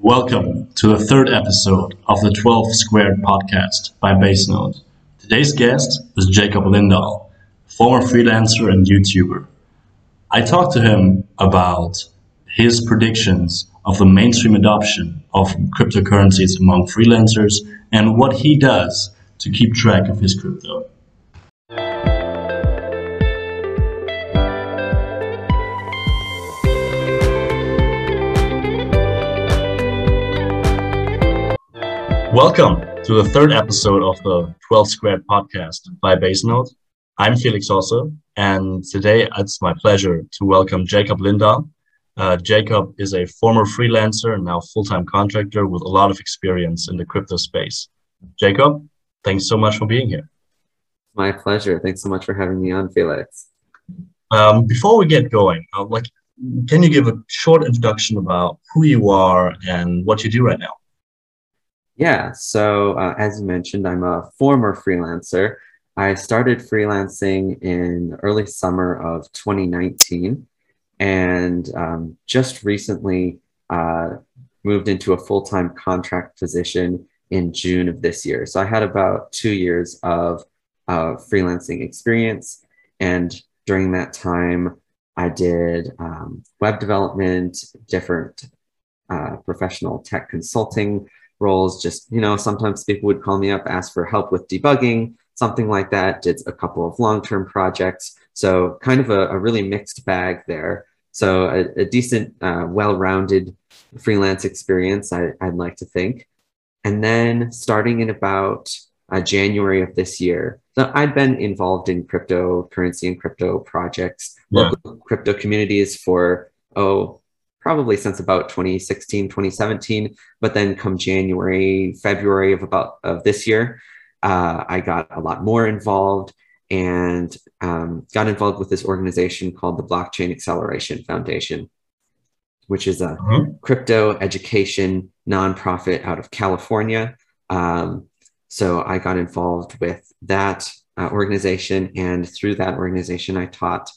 Welcome to the third episode of the 12 Squared podcast by Basenode. Today's guest is Jacob Lindahl, former freelancer and YouTuber. I talked to him about his predictions of the mainstream adoption of cryptocurrencies among freelancers and what he does to keep track of his crypto. Welcome to the third episode of the 12 Squared podcast by Basenode. I'm Felix Hosse, and today it's my pleasure to welcome Jacob Lindahl. Uh, Jacob is a former freelancer and now full-time contractor with a lot of experience in the crypto space. Jacob, thanks so much for being here. My pleasure. Thanks so much for having me on, Felix. Um, before we get going, uh, like, can you give a short introduction about who you are and what you do right now? Yeah, so uh, as you mentioned, I'm a former freelancer. I started freelancing in early summer of 2019 and um, just recently uh, moved into a full time contract position in June of this year. So I had about two years of uh, freelancing experience. And during that time, I did um, web development, different uh, professional tech consulting roles. Just, you know, sometimes people would call me up, ask for help with debugging, something like that. Did a couple of long term projects. So, kind of a, a, really mixed bag there. So, a, a decent, uh, well rounded freelance experience, I, would like to think. And then starting in about uh, January of this year, so I'd been involved in cryptocurrency and crypto projects, yeah. local crypto communities for, oh, probably since about 2016 2017 but then come january february of about of this year uh, i got a lot more involved and um, got involved with this organization called the blockchain acceleration foundation which is a mm-hmm. crypto education nonprofit out of california um, so i got involved with that uh, organization and through that organization i taught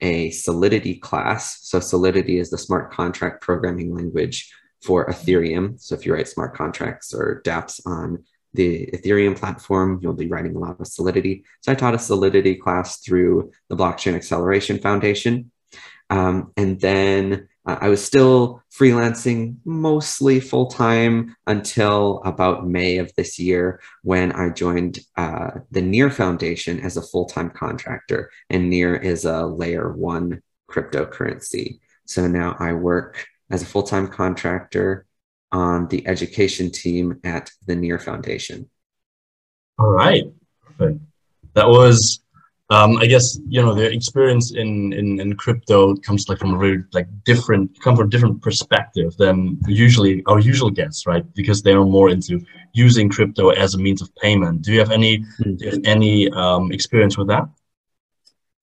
a Solidity class. So Solidity is the smart contract programming language for Ethereum. So if you write smart contracts or dApps on the Ethereum platform, you'll be writing a lot of Solidity. So I taught a Solidity class through the Blockchain Acceleration Foundation. Um, and then I was still freelancing mostly full time until about May of this year when I joined uh, the Near Foundation as a full time contractor. And Near is a layer one cryptocurrency. So now I work as a full time contractor on the education team at the Near Foundation. All right. That was um, I guess you know the experience in, in, in crypto comes like from a very like different come from a different perspective than usually our usual guests, right? Because they are more into using crypto as a means of payment. Do you have any mm-hmm. you have any um, experience with that?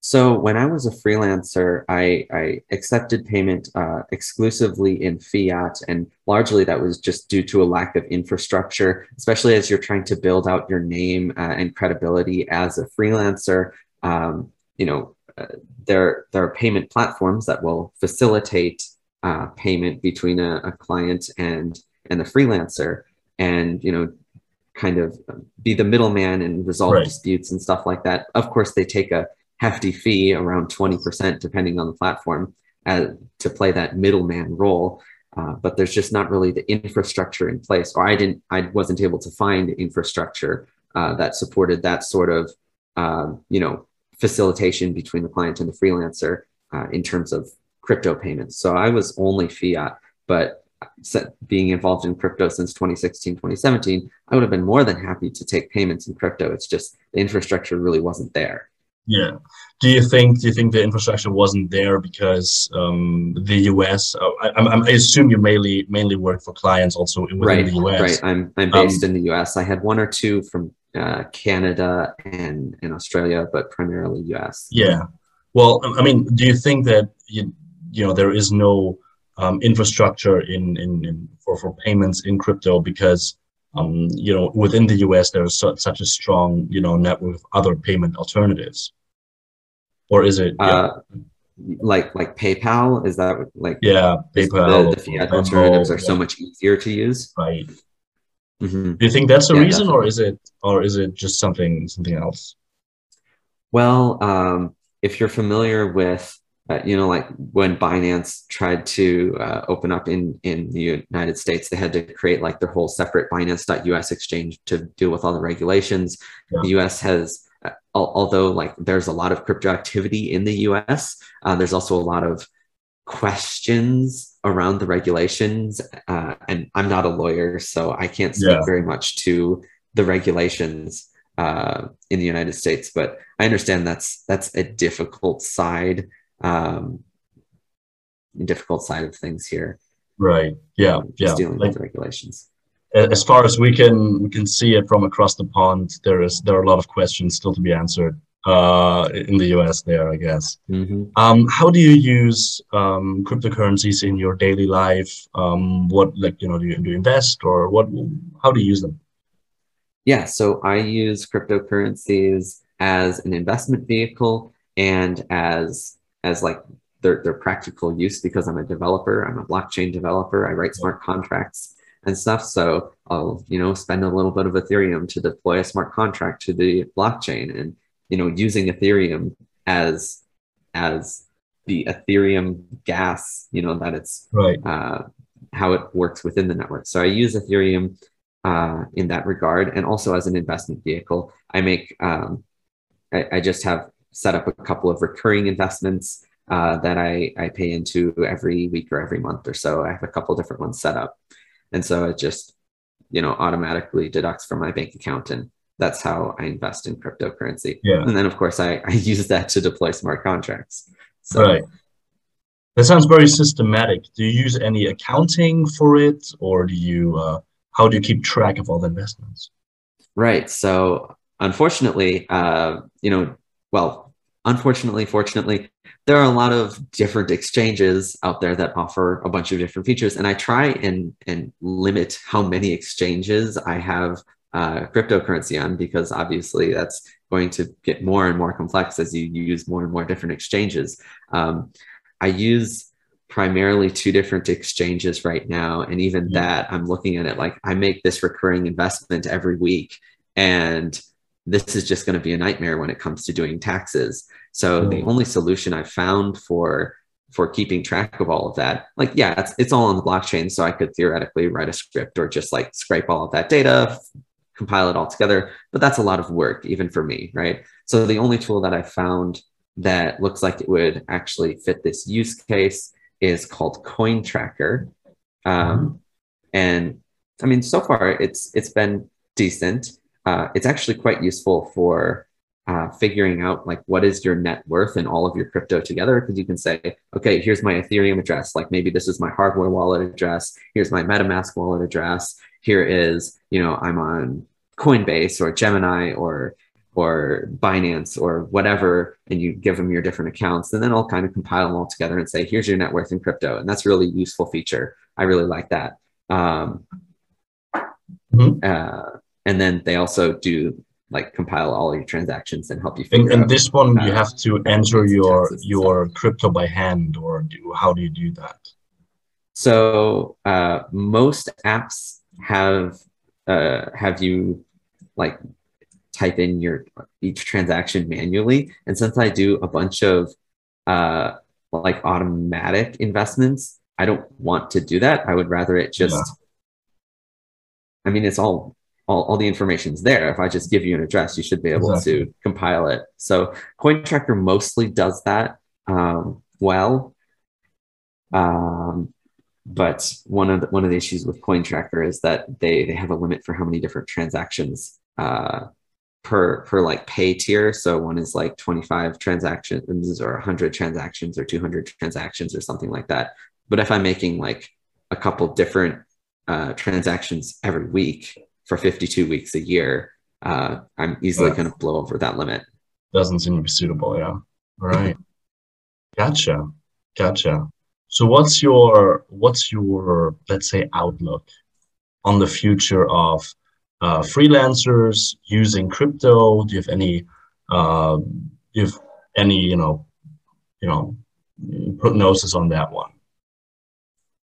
So when I was a freelancer, I, I accepted payment uh, exclusively in fiat, and largely that was just due to a lack of infrastructure, especially as you're trying to build out your name uh, and credibility as a freelancer um, you know, uh, there, there are payment platforms that will facilitate uh, payment between a, a, client and, and the freelancer and, you know, kind of be the middleman and resolve right. disputes and stuff like that. Of course, they take a hefty fee around 20% depending on the platform uh, to play that middleman role. Uh, but there's just not really the infrastructure in place, or I didn't, I wasn't able to find infrastructure uh, that supported that sort of, um, you know, facilitation between the client and the freelancer uh, in terms of crypto payments. So I was only fiat, but being involved in crypto since 2016, 2017, I would have been more than happy to take payments in crypto. It's just the infrastructure really wasn't there. Yeah. Do you think do you think the infrastructure wasn't there because um, the US? Uh, I, I, I, assume you mainly mainly work for clients also within right, the US. Right. I'm I'm based um, in the US. I had one or two from uh, Canada and, and Australia, but primarily US. Yeah. Well, I mean, do you think that you, you know there is no um, infrastructure in, in, in, for, for payments in crypto because um, you know within the US there is so, such a strong you know network of other payment alternatives, or is it? Uh, like like PayPal is that like yeah PayPal the, the fiat alternatives are yeah. so much easier to use right mm-hmm. do you think that's the yeah, reason definitely. or is it or is it just something something else well um, if you're familiar with uh, you know like when Binance tried to uh, open up in in the United States they had to create like their whole separate Binance.us exchange to deal with all the regulations yeah. the US has although like there's a lot of crypto activity in the US, uh, there's also a lot of questions around the regulations. Uh, and I'm not a lawyer, so I can't speak yeah. very much to the regulations uh, in the United States. But I understand that's that's a difficult side, um, difficult side of things here. Right. Yeah. Um, yeah. Dealing like, with regulations as far as we can we can see it from across the pond, there is there are a lot of questions still to be answered uh, in the US. There, I guess. Mm-hmm. Um, how do you use um, cryptocurrencies in your daily life? Um, what like you know do you, do you invest or what? How do you use them? Yeah, so I use cryptocurrencies as an investment vehicle and as as like their, their practical use because I'm a developer. I'm a blockchain developer. I write smart contracts and stuff. So I'll, you know, spend a little bit of Ethereum to deploy a smart contract to the blockchain and, you know, using Ethereum as, as the Ethereum gas, you know, that it's right. Uh, how it works within the network. So I use Ethereum uh, in that regard, and also as an investment vehicle. I make, um, I, I, just have set up a couple of recurring investments uh, that I, I pay into every week or every month or so. I have a couple different ones set up. And so it just, you know, automatically deducts from my bank account. And that's how I invest in cryptocurrency. Yeah. And then of course I, I use that to deploy smart contracts. So right. That sounds very systematic. Do you use any accounting for it or do you uh, how do you keep track of all the investments? Right. So unfortunately, uh, you know, well, unfortunately, fortunately, there are a lot of different exchanges out there that offer a bunch of different features and i try and and limit how many exchanges i have uh, cryptocurrency on because obviously that's going to get more and more complex as you use more and more different exchanges um, i use primarily two different exchanges right now and even yeah. that i'm looking at it like i make this recurring investment every week and this is just going to be a nightmare when it comes to doing taxes. So mm. the only solution I've found for for keeping track of all of that, like yeah, it's it's all on the blockchain. So I could theoretically write a script or just like scrape all of that data, compile it all together. But that's a lot of work, even for me, right? So the only tool that I found that looks like it would actually fit this use case is called CoinTracker. Um, and I mean, so far it's it's been decent uh, it's actually quite useful for uh, figuring out like what is your net worth and all of your crypto together because you can say okay here's my ethereum address like maybe this is my hardware wallet address here's my metamask wallet address here is you know i'm on coinbase or gemini or or binance or whatever and you give them your different accounts and then i'll kind of compile them all together and say here's your net worth in crypto and that's a really useful feature. I really like that. Um, mm-hmm. uh, and then they also do like compile all your transactions and help you figure and, and this one uh, you have to enter your your crypto by hand or do how do you do that? So uh, most apps have uh, have you like type in your each transaction manually and since i do a bunch of uh, like automatic investments i don't want to do that i would rather it just yeah. i mean it's all all, all the information's there. If I just give you an address, you should be able exactly. to compile it. So CoinTracker mostly does that um, well. Um, but one of the, one of the issues with CoinTracker is that they they have a limit for how many different transactions uh, per per like pay tier. So one is like 25 transactions or 100 transactions or 200 transactions or something like that. But if I'm making like a couple different uh, transactions every week, for 52 weeks a year, uh, I'm easily going to blow over that limit. Doesn't seem to be suitable. Yeah. All right. Gotcha. Gotcha. So what's your what's your let's say outlook on the future of uh, freelancers using crypto? Do you have any uh, do you have any you know you know prognosis on that one?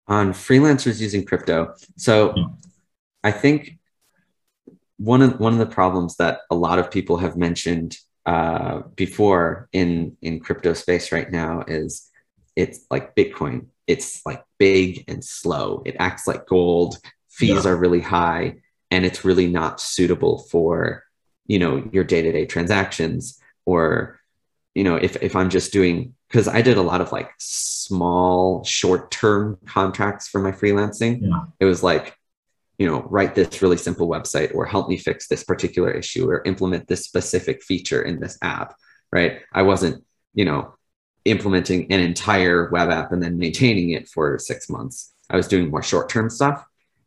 On freelancers using crypto. So yeah. I think one of one of the problems that a lot of people have mentioned uh, before in in crypto space right now is it's like Bitcoin. It's like big and slow. It acts like gold. Fees yeah. are really high, and it's really not suitable for you know your day to day transactions or you know if if I'm just doing because I did a lot of like small short term contracts for my freelancing. Yeah. It was like you know, write this really simple website or help me fix this particular issue or implement this specific feature in this app, right? I wasn't, you know, implementing an entire web app and then maintaining it for six months. I was doing more short term stuff.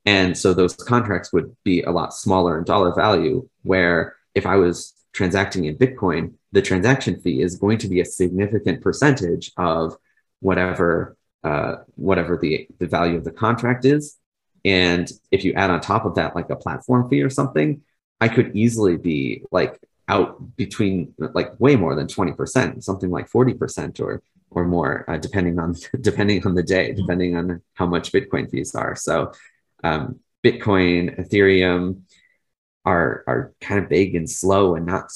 And so those contracts would be a lot smaller in dollar value, where if I was transacting in Bitcoin, the transaction fee is going to be a significant percentage of whatever uh, whatever the, the value of the contract is and if you add on top of that, like a platform fee or something, I could easily be like out between like way more than 20%, something like 40% or or more, uh, depending on depending on the day, depending on how much Bitcoin fees are. So um, Bitcoin, Ethereum are are kind of big and slow and not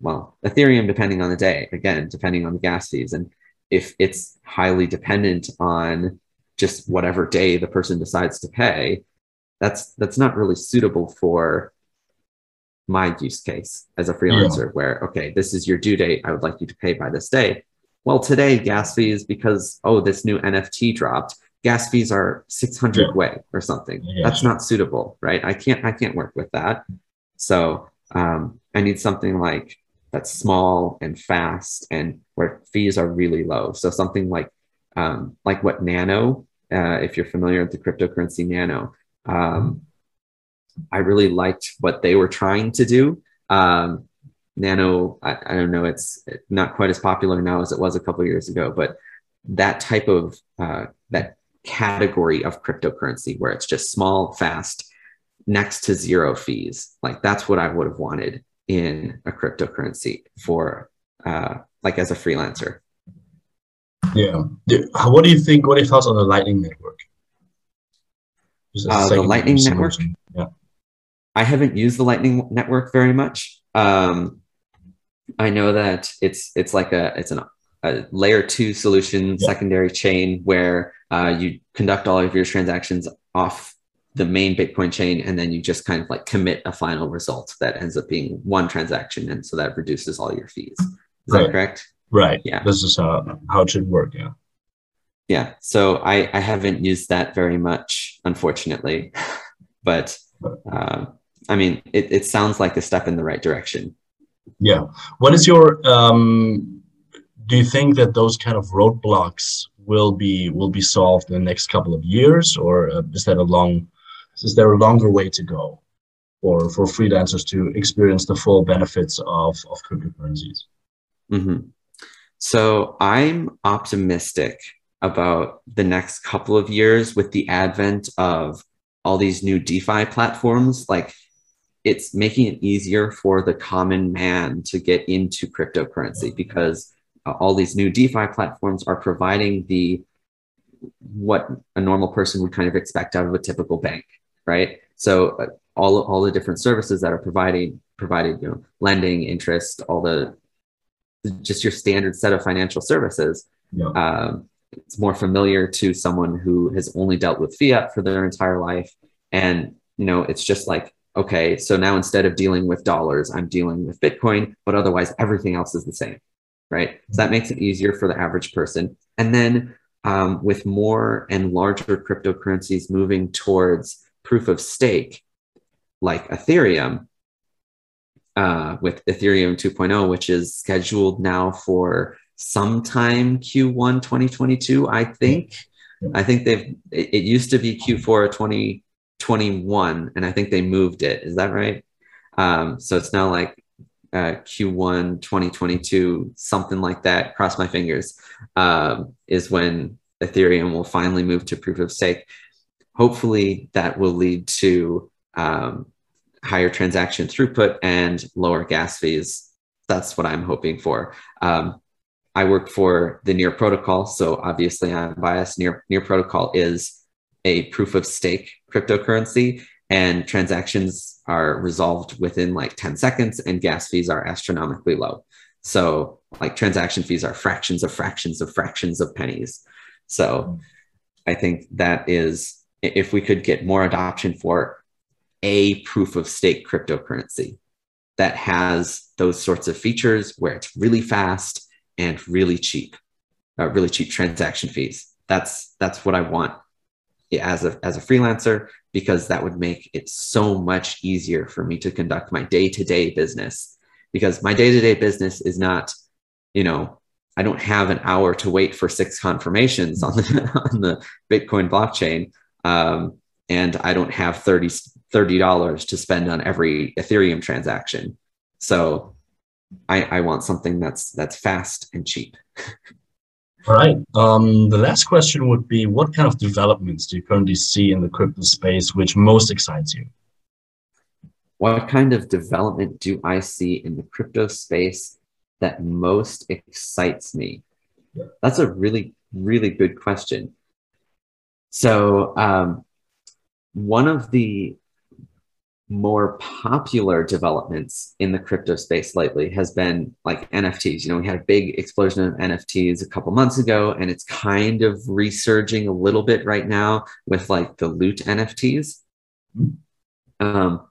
well, Ethereum depending on the day, again, depending on the gas fees. And if it's highly dependent on just whatever day the person decides to pay that's that's not really suitable for my use case as a freelancer yeah. where okay this is your due date i would like you to pay by this day well today gas fees because oh this new nft dropped gas fees are 600 yeah. way or something yeah. that's not suitable right i can't i can't work with that so um, i need something like that's small and fast and where fees are really low so something like um, like what Nano, uh, if you're familiar with the cryptocurrency Nano, um, I really liked what they were trying to do. Um, Nano, I, I, don't know, it's not quite as popular now as it was a couple years ago, but that type of uh, that category of cryptocurrency where it's just small, fast, next to zero fees, like that's what I would have wanted in a cryptocurrency for uh, like as a freelancer. Yeah. What do you think? What are your thoughts on the Lightning Network? Uh, the Lightning Network. Yeah. I haven't used the Lightning Network very much. Um, I know that it's it's like a it's an, a layer two solution, yeah. secondary chain where uh, you conduct all of your transactions off the main Bitcoin chain, and then you just kind of like commit a final result that ends up being one transaction, and so that reduces all your fees. Is right. that correct? Right. Yeah. This is how, how it should work. Yeah. Yeah. So I, I haven't used that very much, unfortunately. but uh, I mean, it, it sounds like a step in the right direction. Yeah. What is your, um, do you think that those kind of roadblocks will be will be solved in the next couple of years or uh, is that a long is there a longer way to go for for freelancers to experience the full benefits of of cryptocurrencies mm-hmm. So I'm optimistic about the next couple of years with the advent of all these new DeFi platforms. Like it's making it easier for the common man to get into cryptocurrency because uh, all these new DeFi platforms are providing the what a normal person would kind of expect out of a typical bank, right? So uh, all all the different services that are providing providing you know lending, interest, all the just your standard set of financial services. Yeah. Um, it's more familiar to someone who has only dealt with fiat for their entire life. And, you know, it's just like, okay, so now instead of dealing with dollars, I'm dealing with Bitcoin, but otherwise everything else is the same. Right. So that makes it easier for the average person. And then um, with more and larger cryptocurrencies moving towards proof of stake, like Ethereum, uh, with Ethereum 2.0, which is scheduled now for sometime Q1 2022, I think. I think they've, it, it used to be Q4 2021, and I think they moved it. Is that right? Um, so it's now like uh, Q1 2022, something like that. Cross my fingers, um, is when Ethereum will finally move to proof of stake. Hopefully, that will lead to um, higher transaction throughput and lower gas fees. That's what I'm hoping for. Um, I work for the Near Protocol, so obviously I'm biased. Near Near Protocol is a proof of stake cryptocurrency, and transactions are resolved within like 10 seconds, and gas fees are astronomically low. So, like transaction fees are fractions of fractions of fractions of pennies. So, I think that is if we could get more adoption for a proof of stake cryptocurrency that has those sorts of features where it's really fast and really cheap, uh, really cheap transaction fees. That's that's what I want as a as a freelancer because that would make it so much easier for me to conduct my day-to-day business because my day-to-day business is not you know I don't have an hour to wait for six confirmations on the on the Bitcoin blockchain um, and I don't have 30 $30 to spend on every Ethereum transaction. So I, I want something that's that's fast and cheap. All right. Um, the last question would be what kind of developments do you currently see in the crypto space which most excites you? What kind of development do I see in the crypto space that most excites me? That's a really, really good question. So, um, one of the more popular developments in the crypto space lately has been like NFTs. You know, we had a big explosion of NFTs a couple months ago, and it's kind of resurging a little bit right now with like the loot NFTs. Um,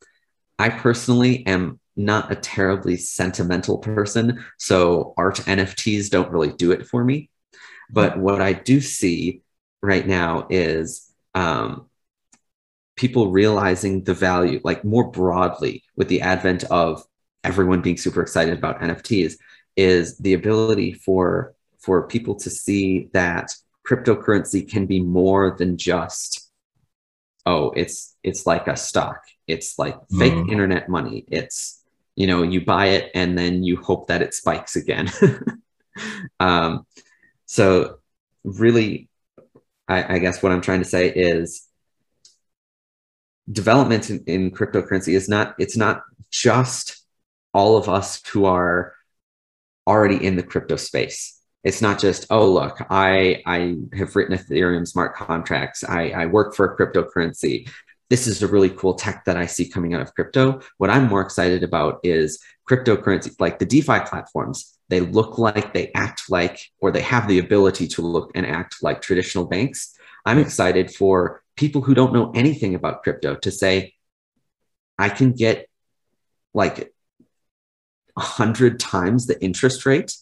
I personally am not a terribly sentimental person, so art NFTs don't really do it for me. But what I do see right now is um, people realizing the value, like more broadly, with the advent of everyone being super excited about NFTs, is the ability for for people to see that cryptocurrency can be more than just oh it's it's like a stock. It's like fake mm. internet money. It's you know you buy it and then you hope that it spikes again. Um, so really I, I guess what i'm trying to say is development in, in cryptocurrency is not it's not just all of us who are already in the crypto space. It's not just oh look i i have written ethereum smart contracts. I i work for a cryptocurrency. This is a really cool tech that i see coming out of crypto. What i'm more excited about is cryptocurrency like the defi platforms. They look like they act like or they have the ability to look and act like traditional banks i'm excited for people who don't know anything about crypto to say, I can get like a hundred times the interest rate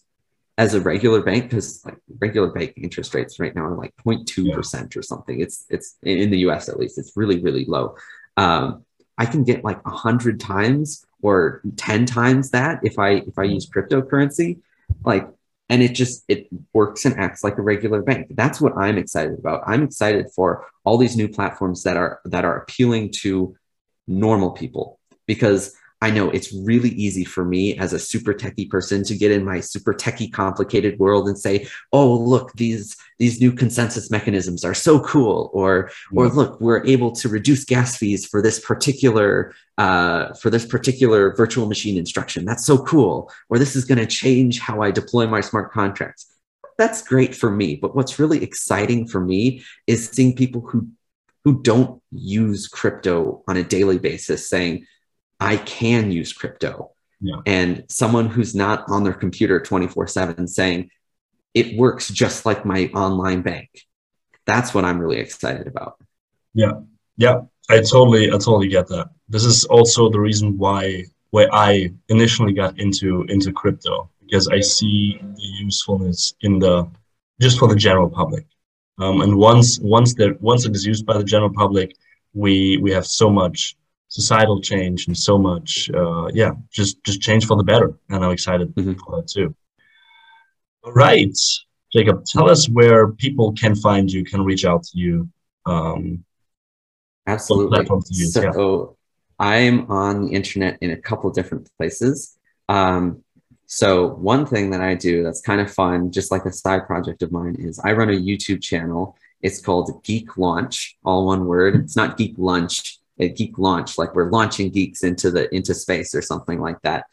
as a regular bank because like regular bank interest rates right now are like 0.2 percent yeah. or something. It's it's in the U.S. at least. It's really really low. Um, I can get like a hundred times or ten times that if I if I use cryptocurrency. Like and it just it works and acts like a regular bank. That's what i'm excited about. I'm excited for all these new platforms that are that are appealing to normal people. Because I know it's really easy for me as a super techie person to get in my super techie complicated world and say, "Oh, look, these these new consensus mechanisms are so cool," or yeah. or look, we're able to reduce gas fees for this particular uh, for this particular virtual machine instruction. That's so cool. Or this is going to change how I deploy my smart contracts. That's great for me, but what's really exciting for me is seeing people who who don't use crypto on a daily basis saying I can use crypto. Yeah. And someone who's not on their computer 24 7 saying, it works just like my online bank. That's what I'm really excited about. Yeah. Yeah. I totally, I totally get that. This is also the reason why, why I initially got into, into crypto because I see the usefulness in the, just for the general public. Um, and once, once that, once it is used by the general public, we, we have so much societal change and so much uh, yeah just just change for the better. And i'm excited mm-hmm. for that too. All right jacob tell us where people can find you can reach out to you um, absolutely. so yeah. i'm on the internet in a couple different places. Um, so one thing that i do that's kind of fun just like a side project of mine is i run a youtube channel. It's called GeekLaunch all one word. It's not geek lunch a geek launch, like we're launching geeks into the into space or something like that.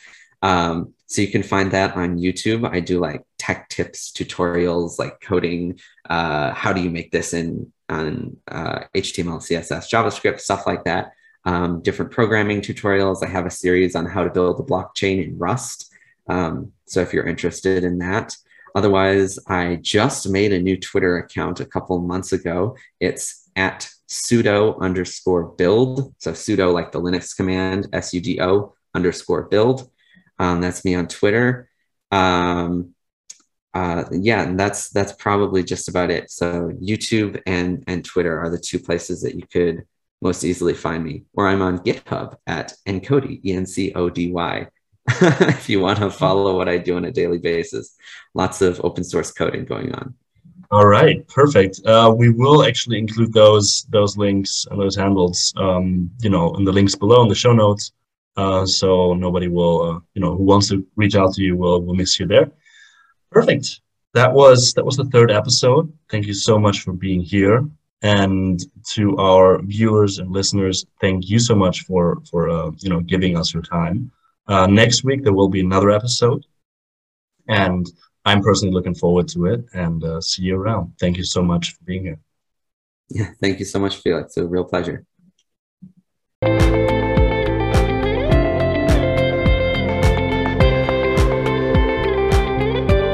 Um, so you can find that on YouTube. I do like tech tips, tutorials, like coding. Uh, how do you make this in on uh, HTML, CSS, JavaScript, stuff like that. Um, different programming tutorials. I have a series on how to build a blockchain in Rust. Um, so if you're interested in that. Otherwise, I just made a new Twitter account a couple months ago. It's at sudo underscore build. So sudo like the Linux command, S-U-D-O underscore build. Um, that's me on Twitter. Um, uh, yeah, and that's that's probably just about it. So YouTube and and Twitter are the two places that you could most easily find me. Or I'm on GitHub at Encody, E N C O D Y. if you want to follow what I do on a daily basis, lots of open source coding going on. All right, perfect. Uh, we will actually include those those links and those handles, um, you know, in the links below in the show notes. Uh, so nobody will, uh, you know, who wants to reach out to you will will miss you there. Perfect. That was that was the third episode. Thank you so much for being here, and to our viewers and listeners, thank you so much for for uh, you know giving us your time. Uh, next week there will be another episode, and I'm personally looking forward to it. And uh, see you around. Thank you so much for being here. Yeah, thank you so much, Felix. It's a real pleasure.